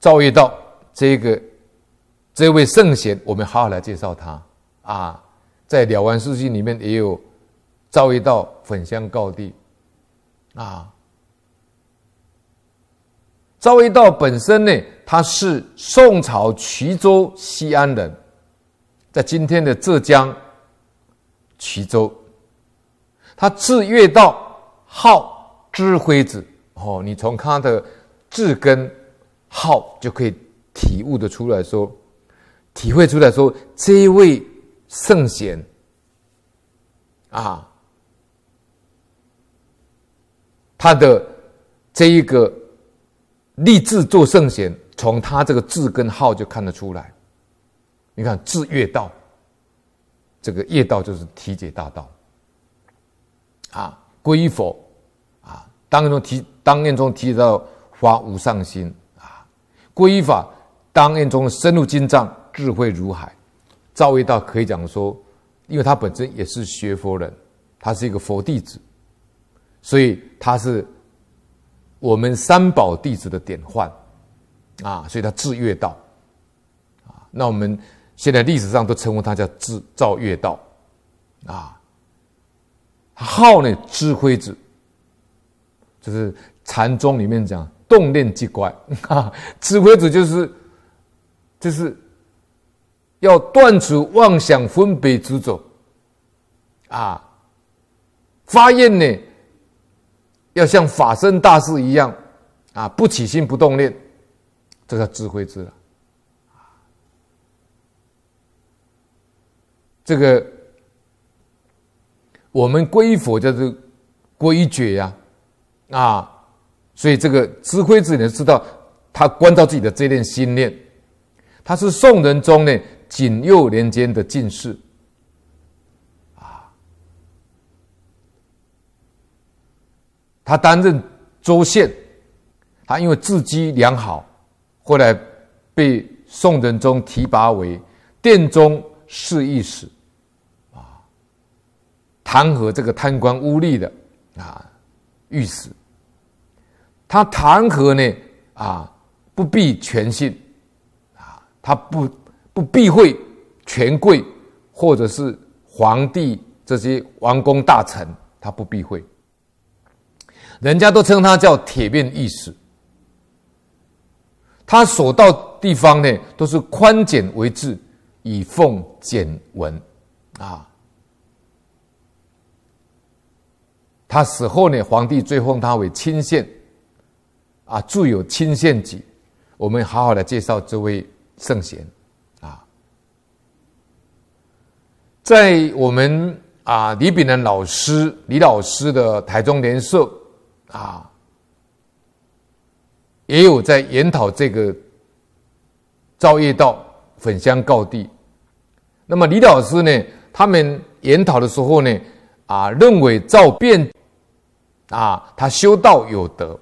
赵月道这个这位圣贤，我们好好来介绍他啊。在《了凡四训》里面也有赵月道焚香告地啊。赵一道本身呢，他是宋朝衢州西安人，在今天的浙江衢州。他字月道，号知辉子。哦，你从他的字根号就可以体悟的出来说，体会出来说，这一位圣贤啊，他的这一个。立志做圣贤，从他这个字跟号就看得出来。你看，字月道，这个月道就是体解大道。啊，皈依佛，啊，当中提，当念中提到发无上心，皈依法，当念中深入经藏，智慧如海。赵月道可以讲说，因为他本身也是学佛人，他是一个佛弟子，所以他是。我们三宝弟子的典范，啊，所以他智月道，啊，那我们现在历史上都称呼他叫智赵月道，啊，号呢智慧子，就是禅宗里面讲动念即乖，啊，智辉子就是就是要断除妄想分别执着，啊，发愿呢。要像法身大士一样，啊，不起心不动念，这叫智慧智了。这个我们皈依佛叫做皈依觉呀，啊，所以这个智慧智，你知道他关照自己的这念心念，他是宋仁宗呢景佑年间的进士。啊他担任州县，他因为字迹良好，后来被宋仁宗提拔为殿中侍御史，啊，弹劾这个贪官污吏的啊御史。他弹劾呢啊不避权信，啊他不不避讳权贵或者是皇帝这些王公大臣，他不避讳。人家都称他叫铁面御史，他所到地方呢，都是宽简为制，以奉简文，啊。他死后呢，皇帝追封他为亲信，啊，著有《钦县集》，我们好好的介绍这位圣贤，啊，在我们啊李炳南老师李老师的台中莲社。啊，也有在研讨这个造业道焚香告地。那么李老师呢，他们研讨的时候呢，啊，认为赵变啊，他修道有德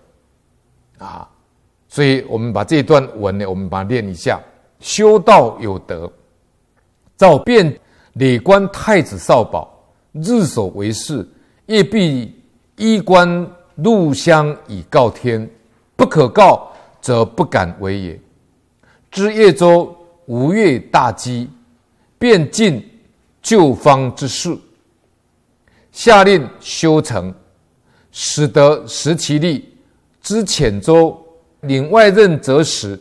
啊，所以我们把这段文呢，我们把它念一下：修道有德，赵辩累观太子少保，日守为事，夜必衣冠。入香以告天，不可告则不敢为也。知越州吴越大饥，便尽旧方之事，下令修城，使得食其力。知潜州领外任责时，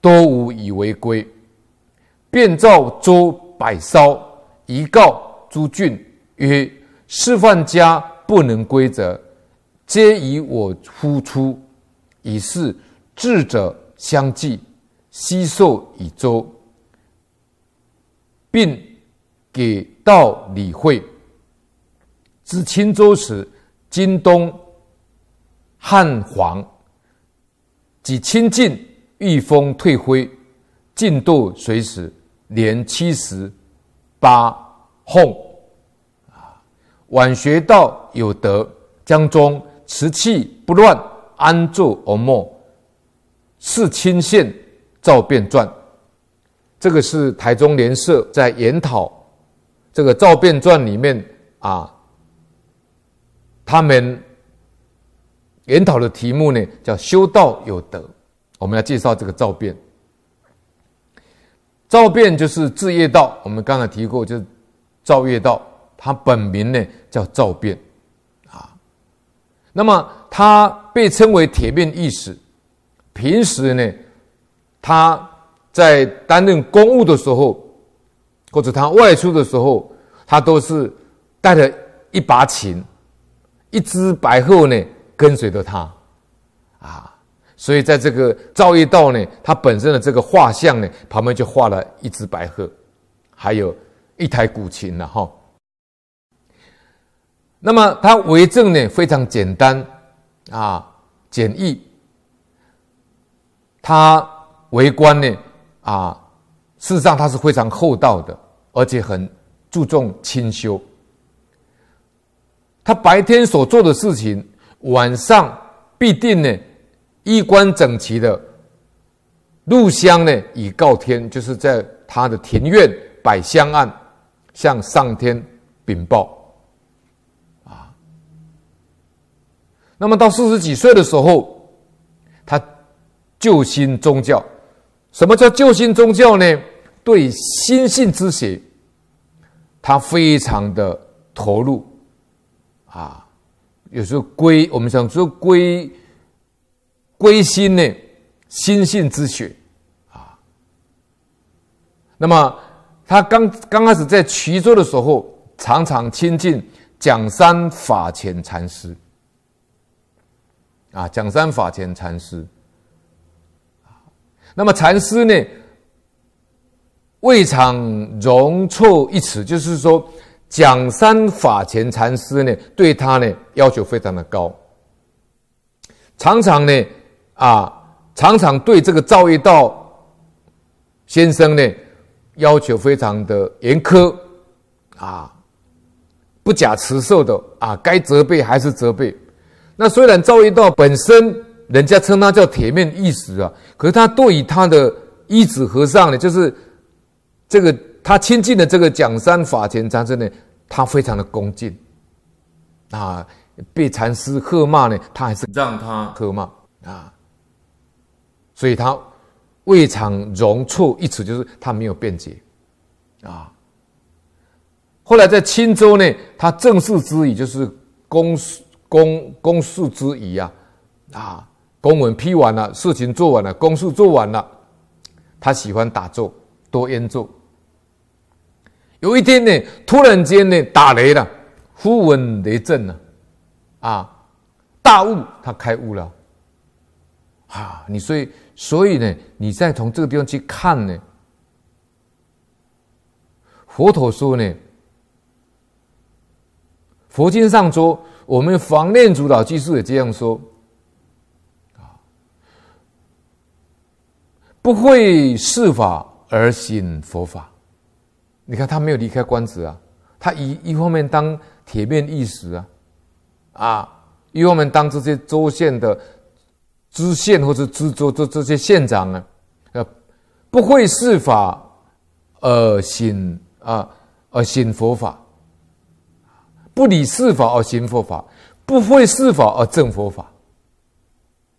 多无以为归，便召州百骚，遗告诸郡曰：事犯家不能归者。皆以我呼出，以是智者相继，悉受以州，并给道理会。至青州时，京东汉皇即清晋御风退灰，进度随时年七十八薨。啊，晚学道有德，江中。持器不乱，安坐而默。是钦县赵辩传。这个是台中联社在研讨这个赵辩传里面啊，他们研讨的题目呢叫“修道有德”，我们要介绍这个赵辩。赵辩就是字业道，我们刚才提过，就是赵业道，他本名呢叫赵辩，啊，那么他被称为铁面义士，平时呢，他在担任公务的时候，或者他外出的时候，他都是带着一把琴，一只白鹤呢跟随着他，啊。所以，在这个赵业道呢，他本身的这个画像呢，旁边就画了一只白鹤，还有一台古琴了哈。那么他为政呢，非常简单啊，简易。他为官呢，啊，事实上他是非常厚道的，而且很注重清修。他白天所做的事情，晚上必定呢。衣冠整齐的入香呢，以告天，就是在他的庭院摆香案，向上天禀报。啊，那么到四十几岁的时候，他救新宗教。什么叫救新宗教呢？对心性之学，他非常的投入。啊，有时候归，我们想说归。归心呢，心性之学啊。那么他刚刚开始在衢州的时候，常常亲近蒋山法潜禅师啊，蒋山法潜禅师。那么禅师呢，未尝容错一词，就是说，蒋山法潜禅师呢，对他呢要求非常的高，常常呢。啊，常常对这个赵一道先生呢，要求非常的严苛，啊，不假辞色的啊，该责备还是责备。那虽然赵一道本身人家称他叫铁面义士啊，可是他对于他的义子和尚呢，就是这个他亲近的这个蒋山法前禅师呢，他非常的恭敬，啊，被禅师喝骂呢，他还是让他喝骂啊。所以他未尝容错一词，就是他没有辩解啊。后来在青州呢，他正式之宜就是公公公事之宜啊，啊，公文批完了，事情做完了，公事做完了，他喜欢打坐，多烟坐。有一天呢，突然间呢，打雷了，忽闻雷震了，啊，大悟，他开悟了。啊，你所以所以呢，你再从这个地方去看呢，佛陀说呢，佛经上说，我们房念主导技术也这样说，啊，不会事法而行佛法。你看他没有离开官职啊，他一一方面当铁面义士啊，啊，一方面当这些州县的。知县或者知州这这些县长啊，呃，不会事法而行啊，而行佛法，不理事法而行佛法，不会事法而正佛法，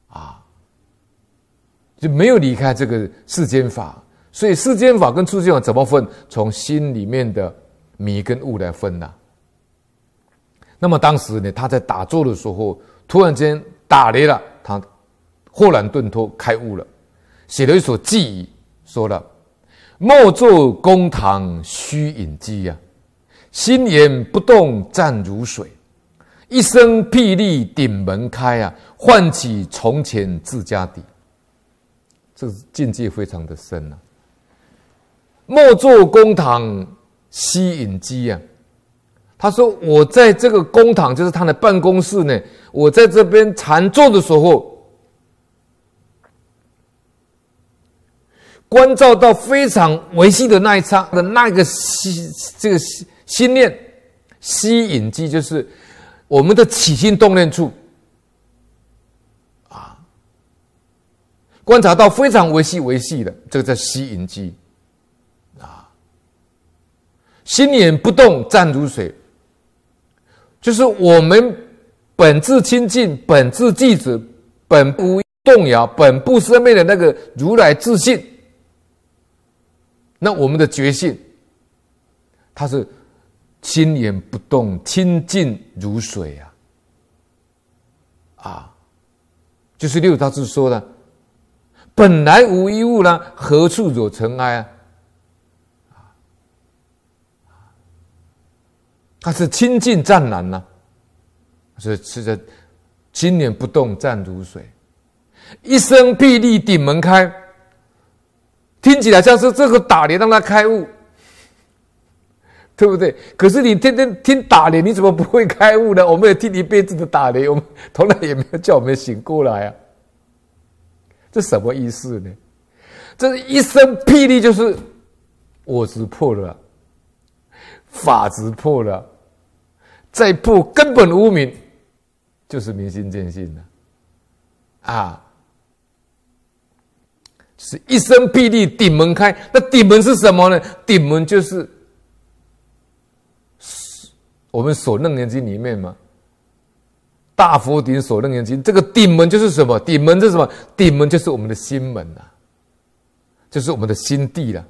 啊，就没有离开这个世间法。所以世间法跟出世法怎么分？从心里面的迷跟悟来分呐、那么当时呢，他在打坐的时候，突然间打雷了，他。豁然顿脱，开悟了，写了一首偈语，说了：“莫作公堂虚隐机呀，心言不动湛如水，一声霹雳顶门开啊，唤起从前自家底。”这是境界非常的深呐、啊。莫做公堂吸引机呀，他说：“我在这个公堂，就是他的办公室呢，我在这边禅坐的时候。”关照到非常维系的那一刹的那个心，这个心心念，吸引机就是我们的起心动念处啊。观察到非常维系维系的，这个叫吸引机。心眼不动，湛如水，就是我们本自清净，本自寂止，本无。动摇本不生灭的那个如来自信，那我们的觉性，它是心眼不动，清净如水啊！啊，就是六祖大师说的，本来无一物呢，何处惹尘埃啊？他是清净湛然呐，所以是在清源不动，湛如水。一声霹雳，顶门开，听起来像是这个打脸让他开悟，对不对？可是你天天听打脸，你怎么不会开悟呢？我们也听一辈子的打脸，我们从来也没有叫我们醒过来啊！这什么意思呢？这一声霹雳，就是我执破了，法执破了，再破根本无明，就是明心见性了啊！是一声霹雳，顶门开。那顶门是什么呢？顶门就是我们所楞严经里面嘛，《大佛顶所楞严经》这个顶门就是什么？顶门是什么？顶门就是我们的心门呐、就是我们的心地了。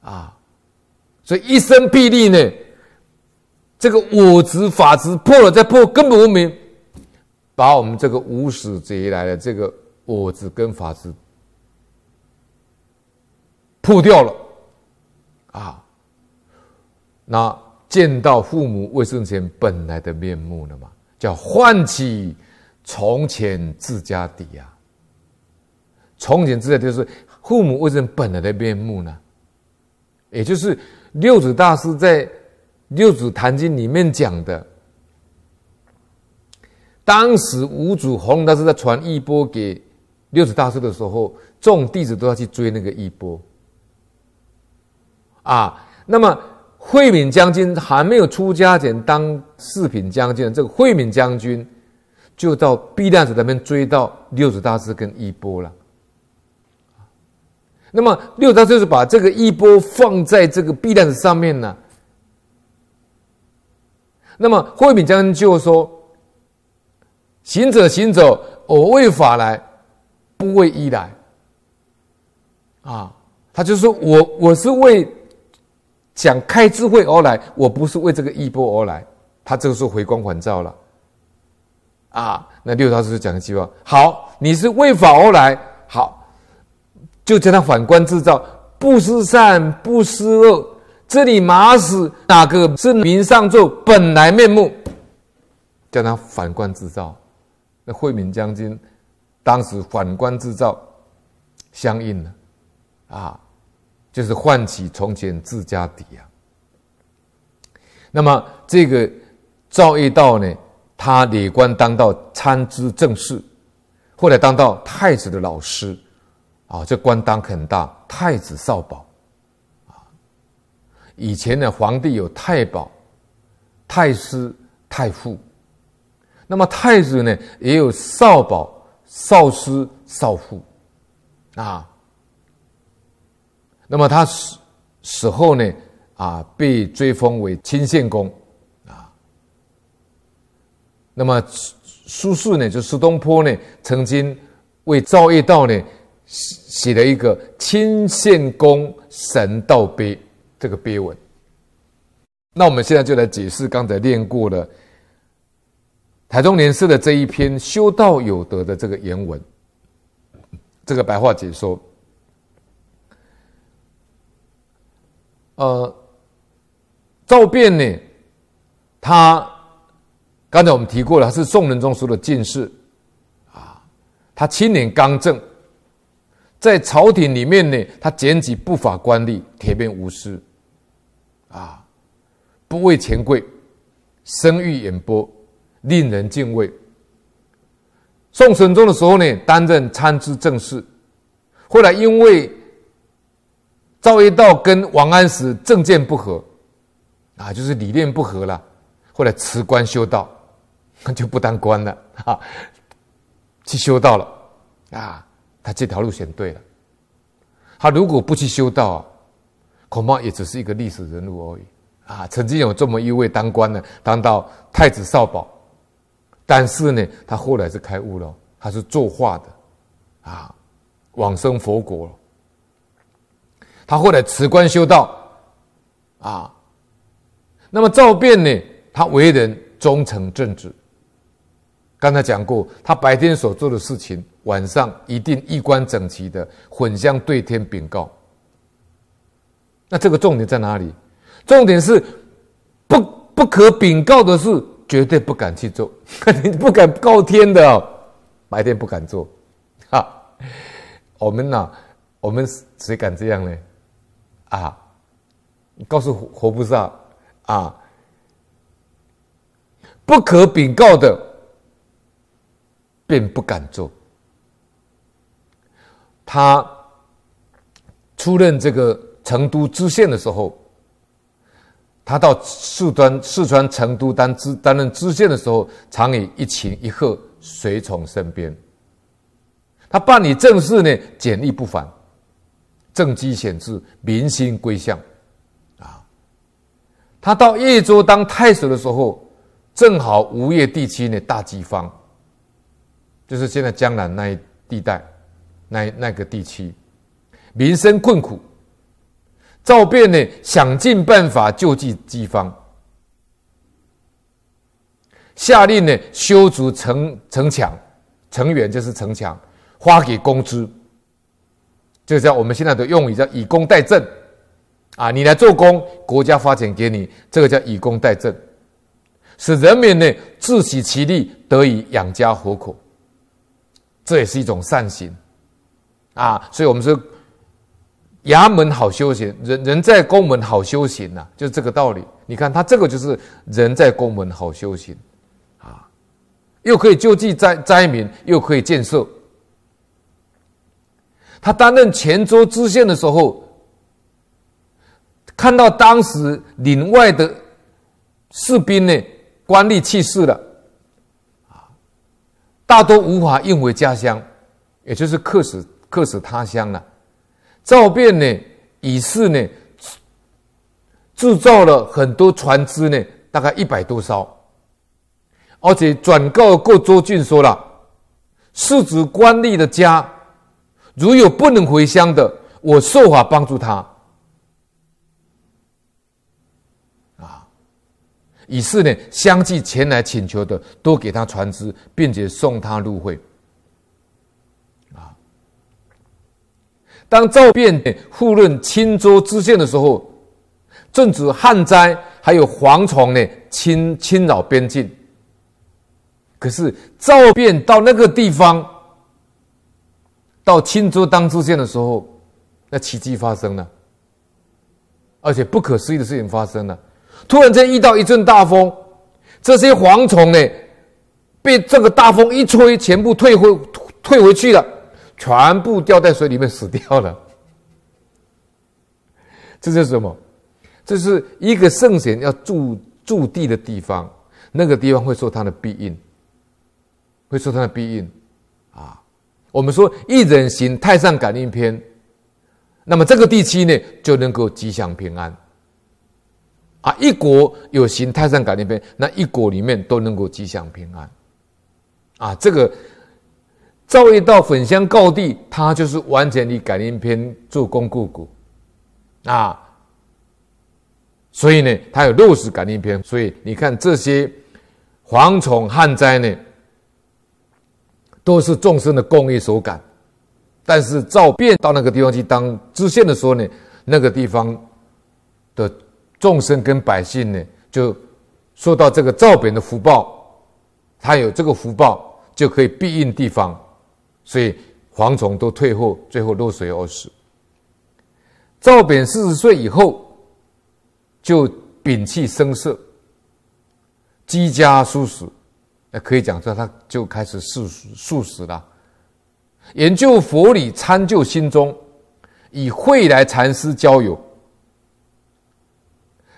啊，所以一声霹雳呢，这个我执法执破了，再破根本无明，把我们这个无始劫来的这个我执跟法执。破掉了，啊，那见到父母未生前本来的面目了嘛？叫唤起从前自家底呀、啊。从前自家就是父母未生本来的面目呢，也就是六祖大师在《六祖坛经》里面讲的。当时五祖弘大师在传衣钵给六祖大师的时候，众弟子都要去追那个衣钵。啊，那么慧敏将军还没有出家前当四品将军，这个慧敏将军就到碧亮子那边追到六祖大师跟衣钵了。那么六祖大师就是把这个衣钵放在这个碧亮子上面呢。那么慧敏将军就说：“行者行者，我为法来，不为衣来。”啊，他就说我我是为。讲开智慧而来，我不是为这个衣钵而来。他这个时候回光返照了，啊，那六大师就讲一句话：好，你是为法而来，好，就叫他反观自照，不思善，不思恶，这里马死哪个是明上座本来面目？叫他反观自照。那慧敏将军当时反观自照，相应了，啊。就是唤起从前自家底啊。那么这个赵业道呢，他礼官当到参知政事，后来当到太子的老师，啊，这官当很大，太子少保，以前呢，皇帝有太保、太师、太傅，那么太子呢也有少保、少师、少傅，啊。那么他死死后呢，啊，被追封为钦献公，啊。那么苏轼呢，就苏东坡呢，曾经为赵业道呢写写了一个《钦献公神道碑》这个碑文。那我们现在就来解释刚才练过的台中莲社的这一篇“修道有德”的这个原文，这个白话解说。呃，赵汴呢，他刚才我们提过了，他是宋仁宗时的进士，啊，他清廉刚正，在朝廷里面呢，他检举不法官吏，铁面无私，啊，不畏权贵，声誉远播，令人敬畏。宋神宗的时候呢，担任参知政事，后来因为赵一道跟王安石政见不合，啊，就是理念不合了。后来辞官修道，那 就不当官了啊，去修道了啊。他这条路选对了。他如果不去修道啊，恐怕也只是一个历史人物而已啊。曾经有这么一位当官的，当到太子少保，但是呢，他后来是开悟了他是作画的，啊，往生佛国了。他后来辞官修道，啊，那么赵辩呢，他为人忠诚正直。刚才讲过，他白天所做的事情，晚上一定衣冠整齐的，混香对天禀告。那这个重点在哪里？重点是不不可禀告的事，绝对不敢去做，你不敢告天的哦，白天不敢做。哈，我们呐、我们谁敢这样呢？啊，告诉活菩萨啊，不可禀告的，便不敢做。他出任这个成都知县的时候，他到四川四川成都当知担任知县的时候，常以一琴一鹤随从身边。他办理政事呢，简易不繁。政绩显著，民心归向，啊，他到叶州当太守的时候，正好吴越地区呢大饥荒，就是现在江南那一地带，那那个地区，民生困苦。赵辩呢想尽办法救济饥荒，下令呢修筑城城墙，城垣就是城墙，发给工资。这叫我们现在的用语叫以工代赈，啊，你来做工，国家发钱给你，这个叫以工代赈，使人民呢自食其力，得以养家活口，这也是一种善行，啊，所以我们说衙门好修行，人人在宫门好修行呐、就是这个道理。你看他这个就是人在宫门好修行，啊，又可以救济灾灾民，又可以建设。他担任黔州知县的时候，看到当时岭外的士兵呢，官吏去世了，啊，大多无法运回家乡，也就是客死客死他乡了。赵辩呢，以是呢，制造了很多船只呢，大概一百多艘，而且转告各州郡说了，世子官吏的家。如有不能回乡的，我设法帮助他。啊，以是呢，相继前来请求的，都给他船只，并且送他入会。当赵辩赴任青州知县的时候，正值旱灾，还有蝗虫呢侵侵扰边境。可是赵辩到那个地方。到青州当知县的时候，那奇迹发生了，而且不可思议的事情发生了。突然间遇到一阵大风，这些蝗虫呢，被这个大风一吹，全部退回退回去了，全部掉在水里面死掉了。这是什么？这是一个圣贤要驻驻地的地方，那个地方会受他的庇荫，会受他的庇荫。啊我们说一人行太上感应篇，那么这个地区呢就能够吉祥平安。啊，一国有行太上感应篇，那一国里面都能够吉祥平安。啊，这个赵业道焚香告地，他就是完全以感应篇做功过故。啊，所以呢，他有六十感应篇，所以你看这些蝗虫旱灾呢。都是众生的共业所感，但是赵变到那个地方去当知县的时候呢，那个地方的众生跟百姓呢，就受到这个赵辩的福报，他有这个福报就可以庇荫地方，所以蝗虫都退后，最后落水而死。赵辩四十岁以后，就摒弃声色，居家书史。那可以讲说，他就开始素素食了，研究佛理，参究心中，以慧来禅师交友。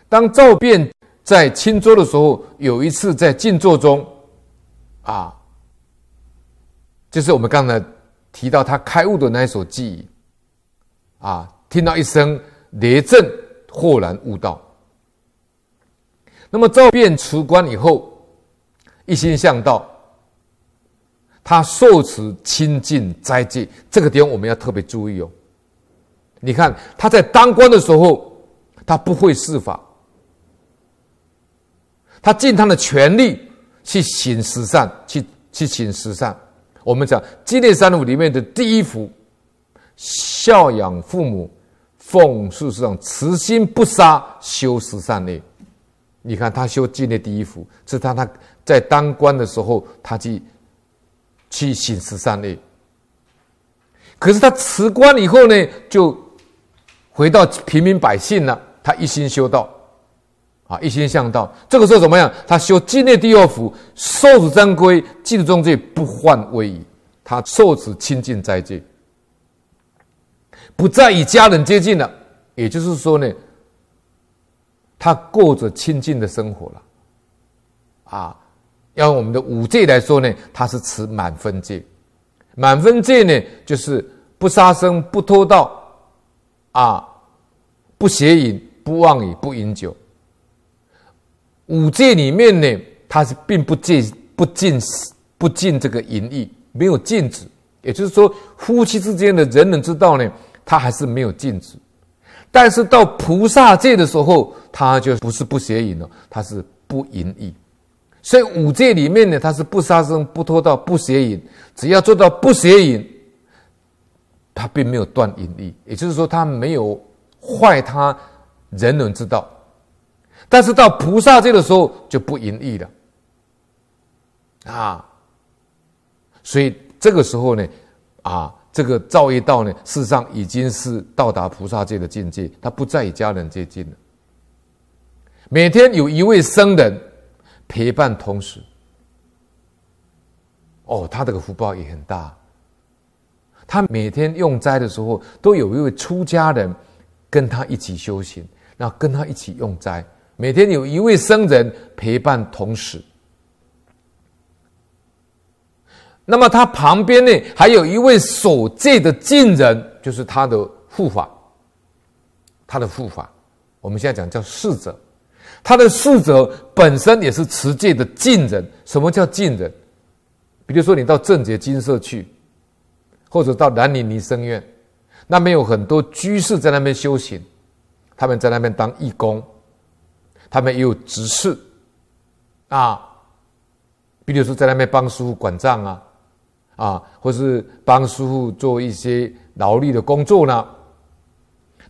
当赵辩在青州的时候，有一次在静坐中，啊，就是我们刚才提到他开悟的那一首偈，啊，听到一声雷震，豁然悟道。那么赵辩辞官以后。一心向道，他受持清净斋戒，这个地方我们要特别注意哦。你看他在当官的时候，他不会释法，他尽他的全力去行十善，去去行十善。我们讲《基列三福》里面的第一福，孝养父母，奉事师长，慈心不杀，修十善业。你看他修戒律第一福，是他他在当官的时候，他去去行十善业。可是他辞官以后呢，就回到平民百姓了。他一心修道，啊，一心向道。这个时候怎么样？他修戒律第二福，受持三归，记住中戒，不患威仪。他受持清净斋戒，不再与家人接近了。也就是说呢。他过着清净的生活了，啊，要用我们的五戒来说呢，他是持满分戒。满分戒呢，就是不杀生、不偷盗，啊，不邪淫、不妄语、不饮酒。五戒里面呢，它是并不戒、不禁、不禁这个淫欲，没有禁止。也就是说，夫妻之间的人人之道呢，它还是没有禁止。但是到菩萨戒的时候，他就不是不邪淫了，他是不淫欲。所以五戒里面呢，他是不杀生、不偷盗、不邪淫。只要做到不邪淫，他并没有断淫欲，也就是说，他没有坏他人伦之道。但是到菩萨界的时候，就不淫欲了啊。所以这个时候呢，啊。这个造业道呢，事实上已经是到达菩萨界的境界，他不再与家人接近了。每天有一位僧人陪伴同时，哦，他这个福报也很大。他每天用斋的时候，都有一位出家人跟他一起修行，然后跟他一起用斋。每天有一位僧人陪伴同时。那么他旁边呢，还有一位守戒的近人，就是他的护法。他的护法，我们现在讲叫侍者。他的侍者本身也是持戒的近人。什么叫近人？比如说你到正觉精舍去，或者到南泥尼僧院，那边有很多居士在那边修行，他们在那边当义工，他们也有执事啊。比如说在那边帮师傅管账啊。啊，或是帮师傅做一些劳力的工作呢？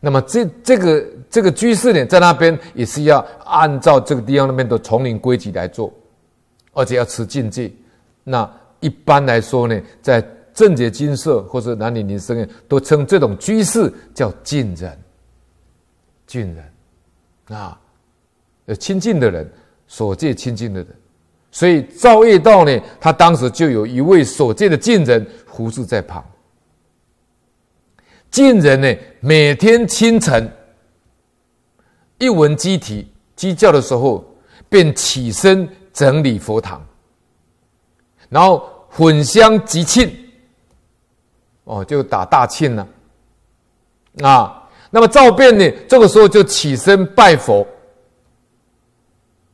那么这这个这个居士呢，在那边也是要按照这个地方那边的丛林规矩来做，而且要持禁戒。那一般来说呢，在正觉精舍或者南泥尼僧院，都称这种居士叫近人。近人啊，呃，亲近的人，守戒亲近的人。所以造业道呢，他当时就有一位守戒的近人服侍在旁。近人呢，每天清晨一闻鸡啼鸡叫的时候，便起身整理佛堂，然后焚香集庆，哦，就打大庆了啊。那么照遍呢，这个时候就起身拜佛，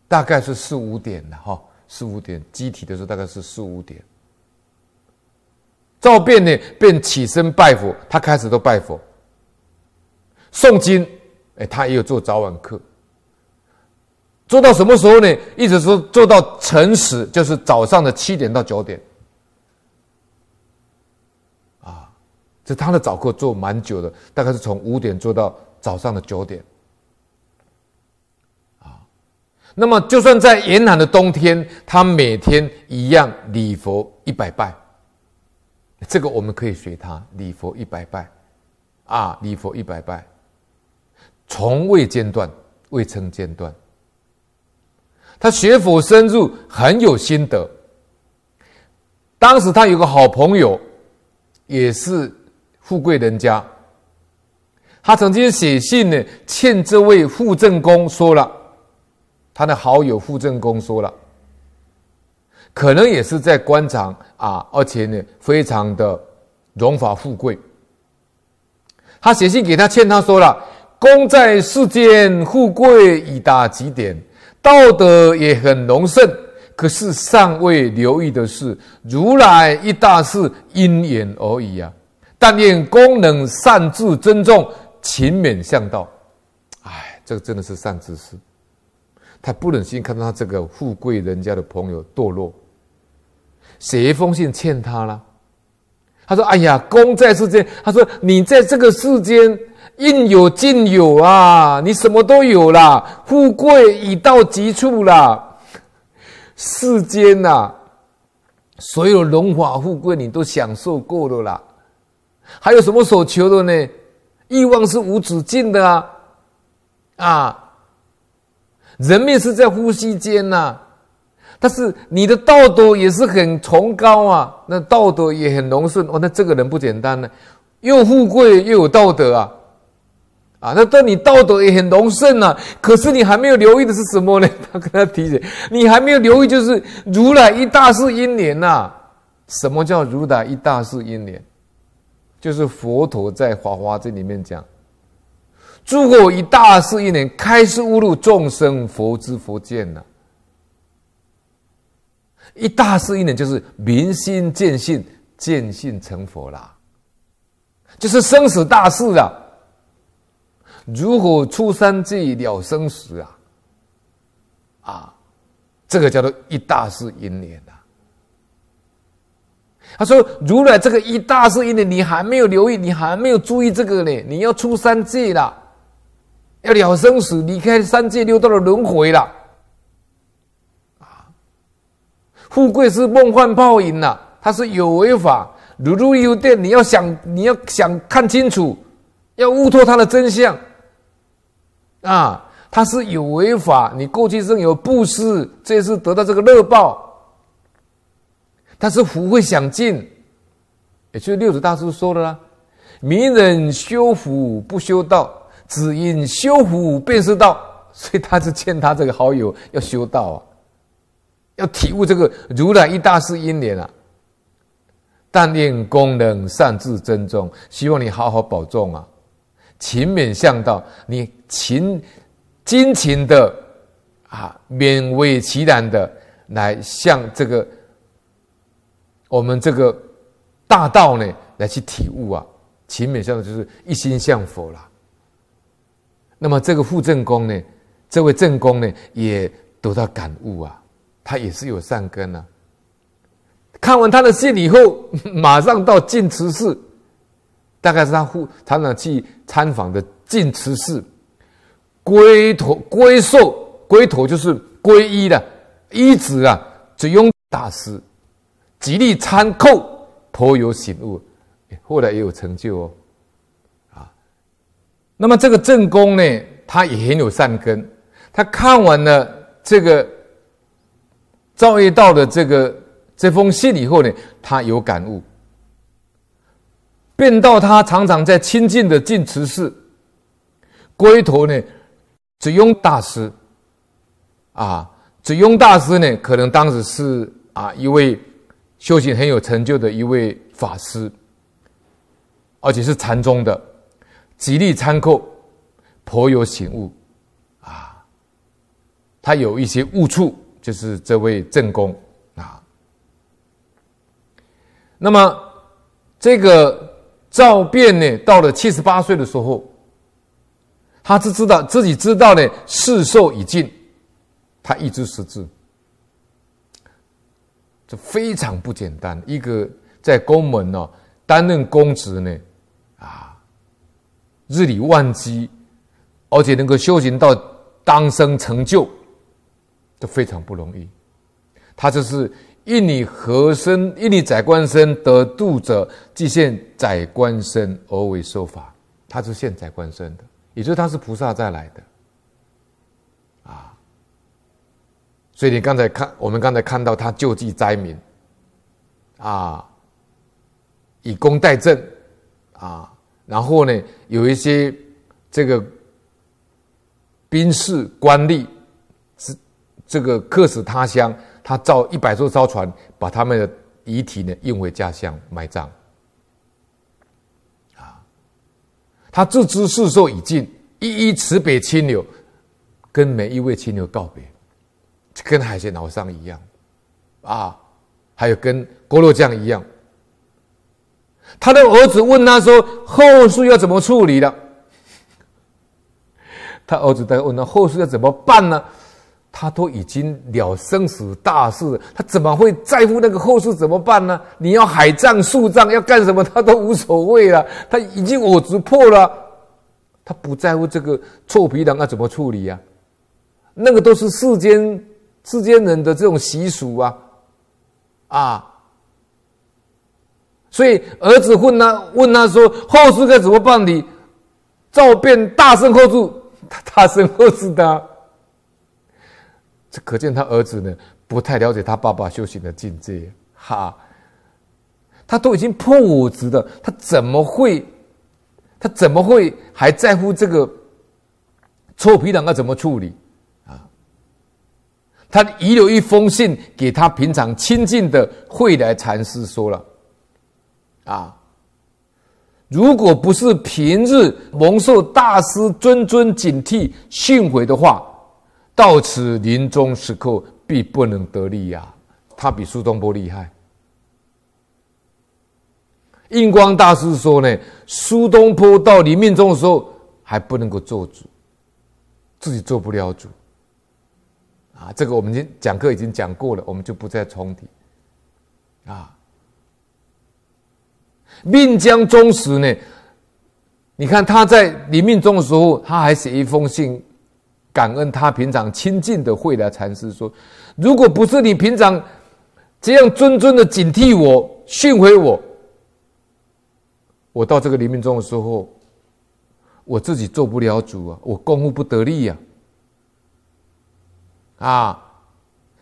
大概是四五点了哈。四五点，集体的时候大概是四五点。照便呢，便起身拜佛。他开始都拜佛，诵经。哎，他也有做早晚课。做到什么时候呢？一直说做到晨时，就是早上的七点到九点。啊，这他的早课做蛮久的，大概是从五点做到早上的九点。那么，就算在严寒的冬天，他每天一样礼佛一百拜。这个我们可以学他礼佛一百拜，啊，礼佛一百拜，从未间断，未曾间断。他学佛深入，很有心得。当时他有个好朋友，也是富贵人家，他曾经写信呢，欠这位护正公说了。他的好友傅正公说了，可能也是在官场啊，而且呢，非常的荣华富贵。他写信给他，劝他说了：“功在世间富贵已达极点，道德也很隆盛，可是尚未留意的是，如来一大事因缘而已啊！但愿功能善自珍重，勤勉向道。哎，这个真的是善知识，他不忍心看到他这个富贵人家的朋友堕落，写一封信劝他了。他说：“哎呀，功在世间，他说你在这个世间。”应有尽有啊！你什么都有啦，富贵已到极处啦。世间呐、啊，所有荣华富贵你都享受过了啦，还有什么所求的呢？欲望是无止境的啊！啊，人命是在呼吸间呐、但是你的道德也是很崇高啊，那道德也很隆顺哦，那这个人不简单呢，又富贵又有道德啊！啊，那对你道德也很隆盛啊，可是你还没有留意的是什么呢？他跟他提醒，你还没有留意，就是如来一大世因缘呐。什么叫如来一大世因缘？就是佛陀在《法华经》里面讲，诸佛一大事一年，开示悟入众生佛之佛见呐。一大事一年就是明心见性，见性成佛啦，就是生死大事啊。如何出三界了生死啊？啊，这个叫做一大事一年呐。他说：“如来这个一大事一年，你还没有留意，你还没有注意这个呢。你要出三界了，要了生死，离开三界六道的轮回了。啊，富贵是梦幻泡影呐，它是有为法。如如有电，你要想，你要想看清楚，要悟透它的真相。”啊，他是有为法，你过去生有布施，这次得到这个乐报。但是福会享尽，也就是六祖大师说的啦。名人修福不修道，只因修福便是道，所以他是劝他这个好友要修道啊，要体悟这个如来一大事因缘啊。但愿功能善自珍重，希望你好好保重啊。勤勉向道，你勤精勤的啊，勉为其难的来向这个我们这个大道呢，来去体悟啊。勤勉向道就是一心向佛了。那么这个副正公呢，这位正公呢，也得到感悟啊，他也是有善根啊。看完他的信以后，马上到净慈寺。大概是他副常常去参访的净慈寺，归陀归受归陀就是皈依的依止啊，只用大师极力参叩，颇有醒悟，后来也有成就哦。那么这个正公呢，他也很有善根，他看完了这个赵业道的这个这封信以后呢，他有感悟。便到他常常在亲近的净慈寺，归头呢，智雍大师，啊，智雍大师呢，可能当时是啊一位修行很有成就的一位法师，而且是禅宗的，极力参叩，颇有醒悟，啊，他有一些误处，就是这位正宫啊，那么这个。赵辩呢，到了七十八岁的时候，他只知道自己知道呢，世寿已尽，他一直识字，这非常不简单。一个在宫门呢、哦、担任公职呢，日理万机，而且能够修行到当生成就，都非常不容易。他就是。因你何身？因你宰官身得度者，即现宰官身而为说法。他是现宰官身的，也就是他是菩萨再来的，啊。所以你刚才看，我们刚才看到他救济灾民，啊，以工代賑，啊，然后呢，有一些这个兵士官吏是这个客死他乡。他造一百艘艘船，把他们的遗体呢运回家乡埋葬。啊，他自知世寿已尽，一一辞别亲友，跟每一位亲友告别，跟海鲜老商一样。啊，还有跟郭洛将一样，他的儿子问他说：“后事要怎么处理了？”他儿子在问他后事要怎么办呢？他都已经了生死大事，他怎么会在乎那个后事怎么办呢？你要海葬、树葬要干什么，他都无所谓了。他已经我执破了，他不在乎这个臭皮囊要怎么处理呀、啊？那个都是世间世间人的这种习俗啊，啊！所以儿子问他问他说后事该怎么办理？赵汴大声喝住，他 大声呵斥他。可见他儿子呢，不太了解他爸爸修行的境界，哈，他都已经破五执了，他怎么会，他怎么会还在乎这个臭皮囊要怎么处理啊？他遗留一封信给他平常亲近的慧来禅师说了，啊，如果不是平日蒙受大师谆谆警惕训诲的话。到此临终时刻，必不能得利呀！他比苏东坡厉害。印光大师说呢，苏东坡到临命终的时候还不能够做主，自己做不了主。啊，这个我们已经讲课已经讲过了，我们就不再重提。啊，命将终时呢，你看他在临命终的时候，他还写一封信。感恩他平常亲近的慧来禅师说：“如果不是你平常这样谆谆的警惕我、训诲我，我到这个临命终的时候，我自己做不了主啊，我功夫不得力呀！啊，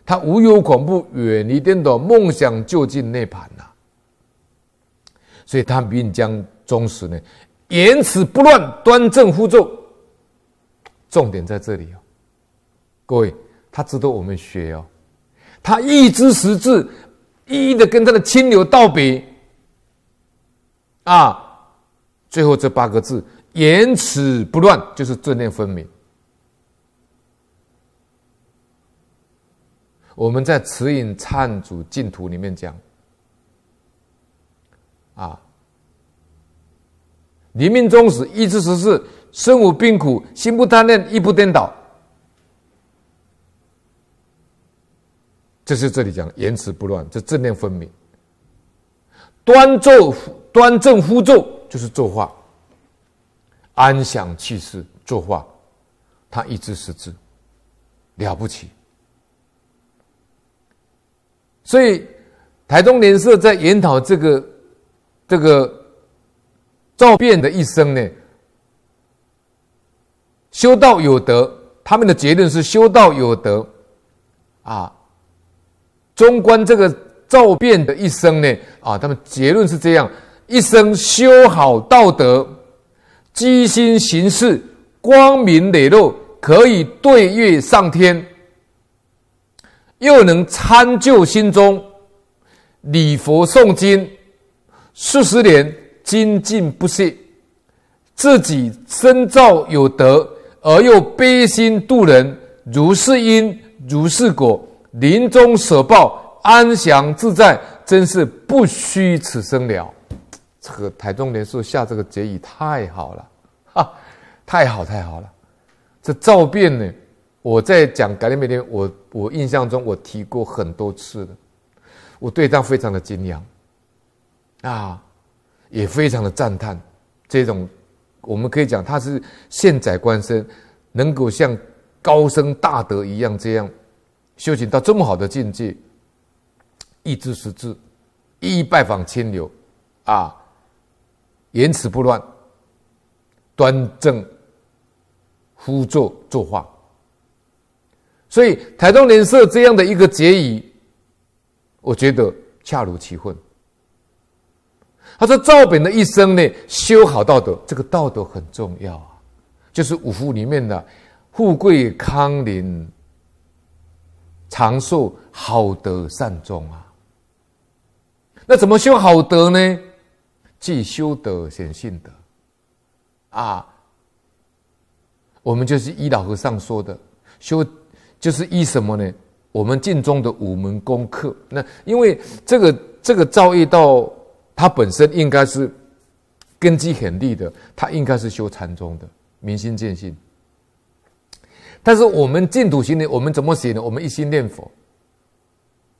他无有恐怖，远离颠倒，梦想就近涅槃呐。所以他命将终时呢，言辞不乱，端正呼咒。”重点在这里哦，各位，他值得我们学哦。他一知十字，一一的跟他的亲友道别啊。最后这八个字，言辞不乱，就是正念分明。我们在《慈隐忏主净土》里面讲啊，临命终时，一知实质。身无病苦，心不贪恋，意不颠倒。这是这里讲言辞不乱，这正念分明。端坐端正呼咒，就是坐化。安详气势坐化，他一知实质，了不起。所以台中莲社在研讨这个这个赵汴的一生呢。修道有德，他们的结论是修道有德，啊，纵观这个赵汴的一生呢，啊，他们结论是这样：一生修好道德，积心行事光明磊落，可以对月上天，又能参就心中，礼佛诵经，数十年精进不懈，自己身造有德。而又悲心度人，如是因，如是果，临终舍报，安详自在，真是不虚此生了。这个台中莲社下这个结语太好了，哈，太好太好了。这赵汴呢，我在讲改念每天，我我印象中我提过很多次的，我对他非常的敬仰，啊，也非常的赞叹这种。我们可以讲，他是现宰官身，能够像高僧大德一样这样修行到这么好的境界，一知实质，一一拜访亲友，啊，言辞不乱，端正呼咒坐化，所以台东莲社这样的一个结语，我觉得恰如其分。他说：“赵本的一生呢，修好道德，这个道德很重要啊，就是五福里面的富贵康宁、长寿、好德善终啊。那怎么修好德呢？即修德显性德啊。我们就是依老和尚说的，修就是依什么呢？我们净宗的五门功课。那因为这个这个造业道，他本身应该是根基很利的，他应该是修禅宗的明心见性。但是我们净土行呢，我们怎么写呢？我们一心念佛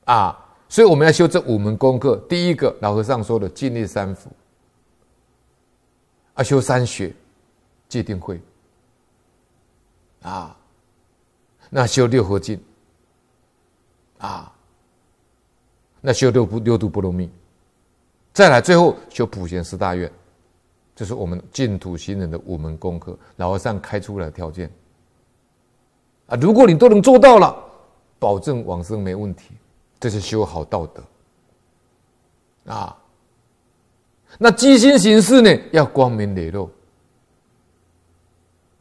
啊，所以我们要修这五门功课。第一个，老和尚说的净力三福，啊，修三学，戒定慧，啊，那修六合敬，啊，那修六不六度波罗蜜，再来最后修普贤十大愿，这是我们净土行人的五门功课。老和尚开出来的条件。啊！如果你都能做到了，保证往生没问题。这是修好道德啊。那机心行事呢，要光明磊落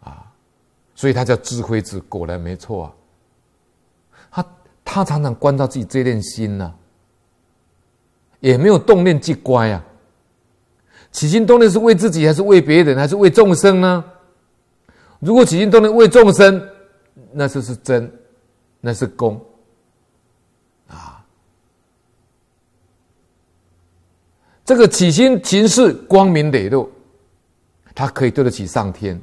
啊。所以他叫智慧智，果然没错啊。他他常常关照自己这念心呢、啊，也没有动念即乖啊。起心动念是为自己，还是为别人，还是为众生呢？如果起心动念为众生，那就是真，那是公啊。这个起心行事光明磊落，他可以对得起上天。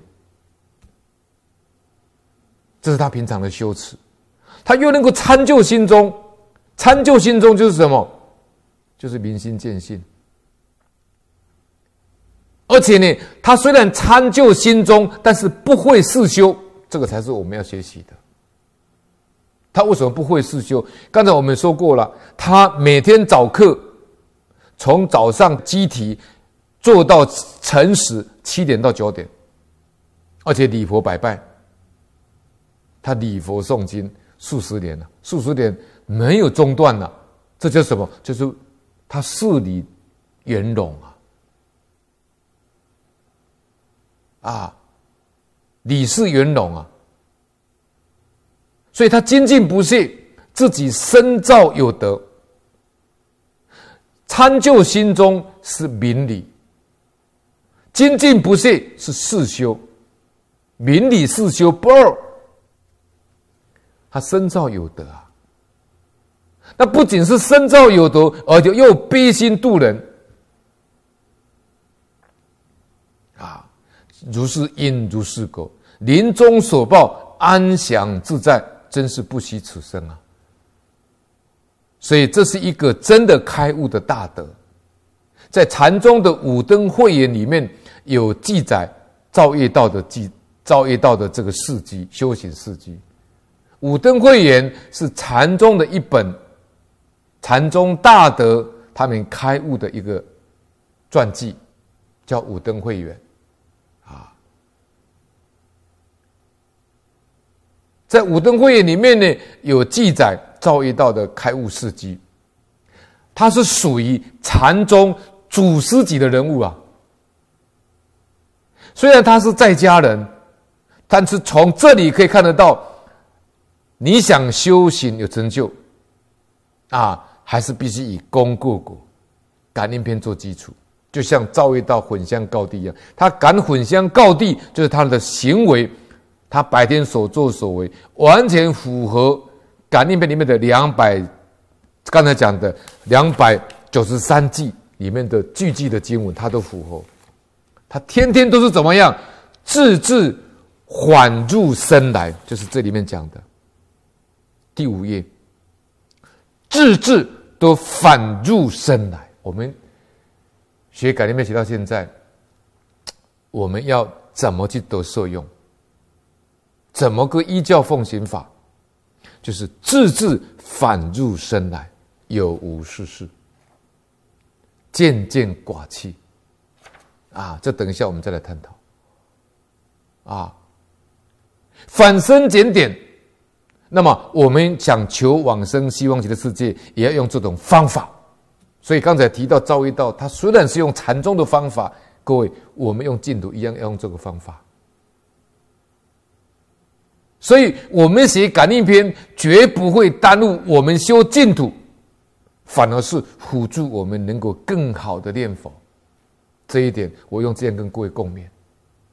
这是他平常的修持，他又能够参就心中，参就心中就是什么？就是明心见性。而且呢，他虽然参就心中，但是不会事修。这个才是我们要学习的。他为什么不会事修？刚才我们说过了，他每天早课，从早上机体做到晨时七点到九点，而且礼佛拜拜，他礼佛诵经数十年了，数十年没有中断了。这叫什么？就是他事理圆融啊！啊！理事圆融啊，所以他精进不懈，自己深造有德，参究心中是明理，精进不懈是事修，明理事修不二，他深造有德啊。那不仅是身造有德，而且又悲心度人啊。如是因如是果，临终所报安详自在，真是不虚此生啊！所以这是一个真的开悟的大德，在禅宗的五灯慧眼里面有记载造业道的记造业道的这个事迹修行事迹。五灯慧眼是禅宗的一本禅宗大德他们开悟的一个传记，叫五灯会员啊。在五灯慧眼里面呢，有记载赵一道的开悟事迹，他是属于禅宗祖师级的人物啊。虽然他是在家人，但是从这里可以看得到，你想修行有成就，啊，还是必须以功过果、感应篇做基础。就像造业道混香告地一样，他敢混香告地，就是他的行为。他白天所作所为完全符合《感应篇》里面的两百，刚才讲的两百九十三偈里面的句句的经文，他都符合。他天天都是怎么样？自自缓入身来，就是这里面讲的第五页，自自都反入身来。我们学《感应篇》学到现在，我们要怎么去得受用？怎么个依教奉行法？就是自自反入身来，有无事事，渐渐寡气。啊，这等一下我们再来探讨。啊，反身检点。那么我们想求往生西方极乐世界，也要用这种方法。所以刚才提到造业道，它虽然是用禅宗的方法，各位，我们用净土一样要用这个方法。所以，我们写感应篇绝不会耽误我们修净土，反而是辅助我们能够更好的念佛。这一点，我用这样跟各位共勉。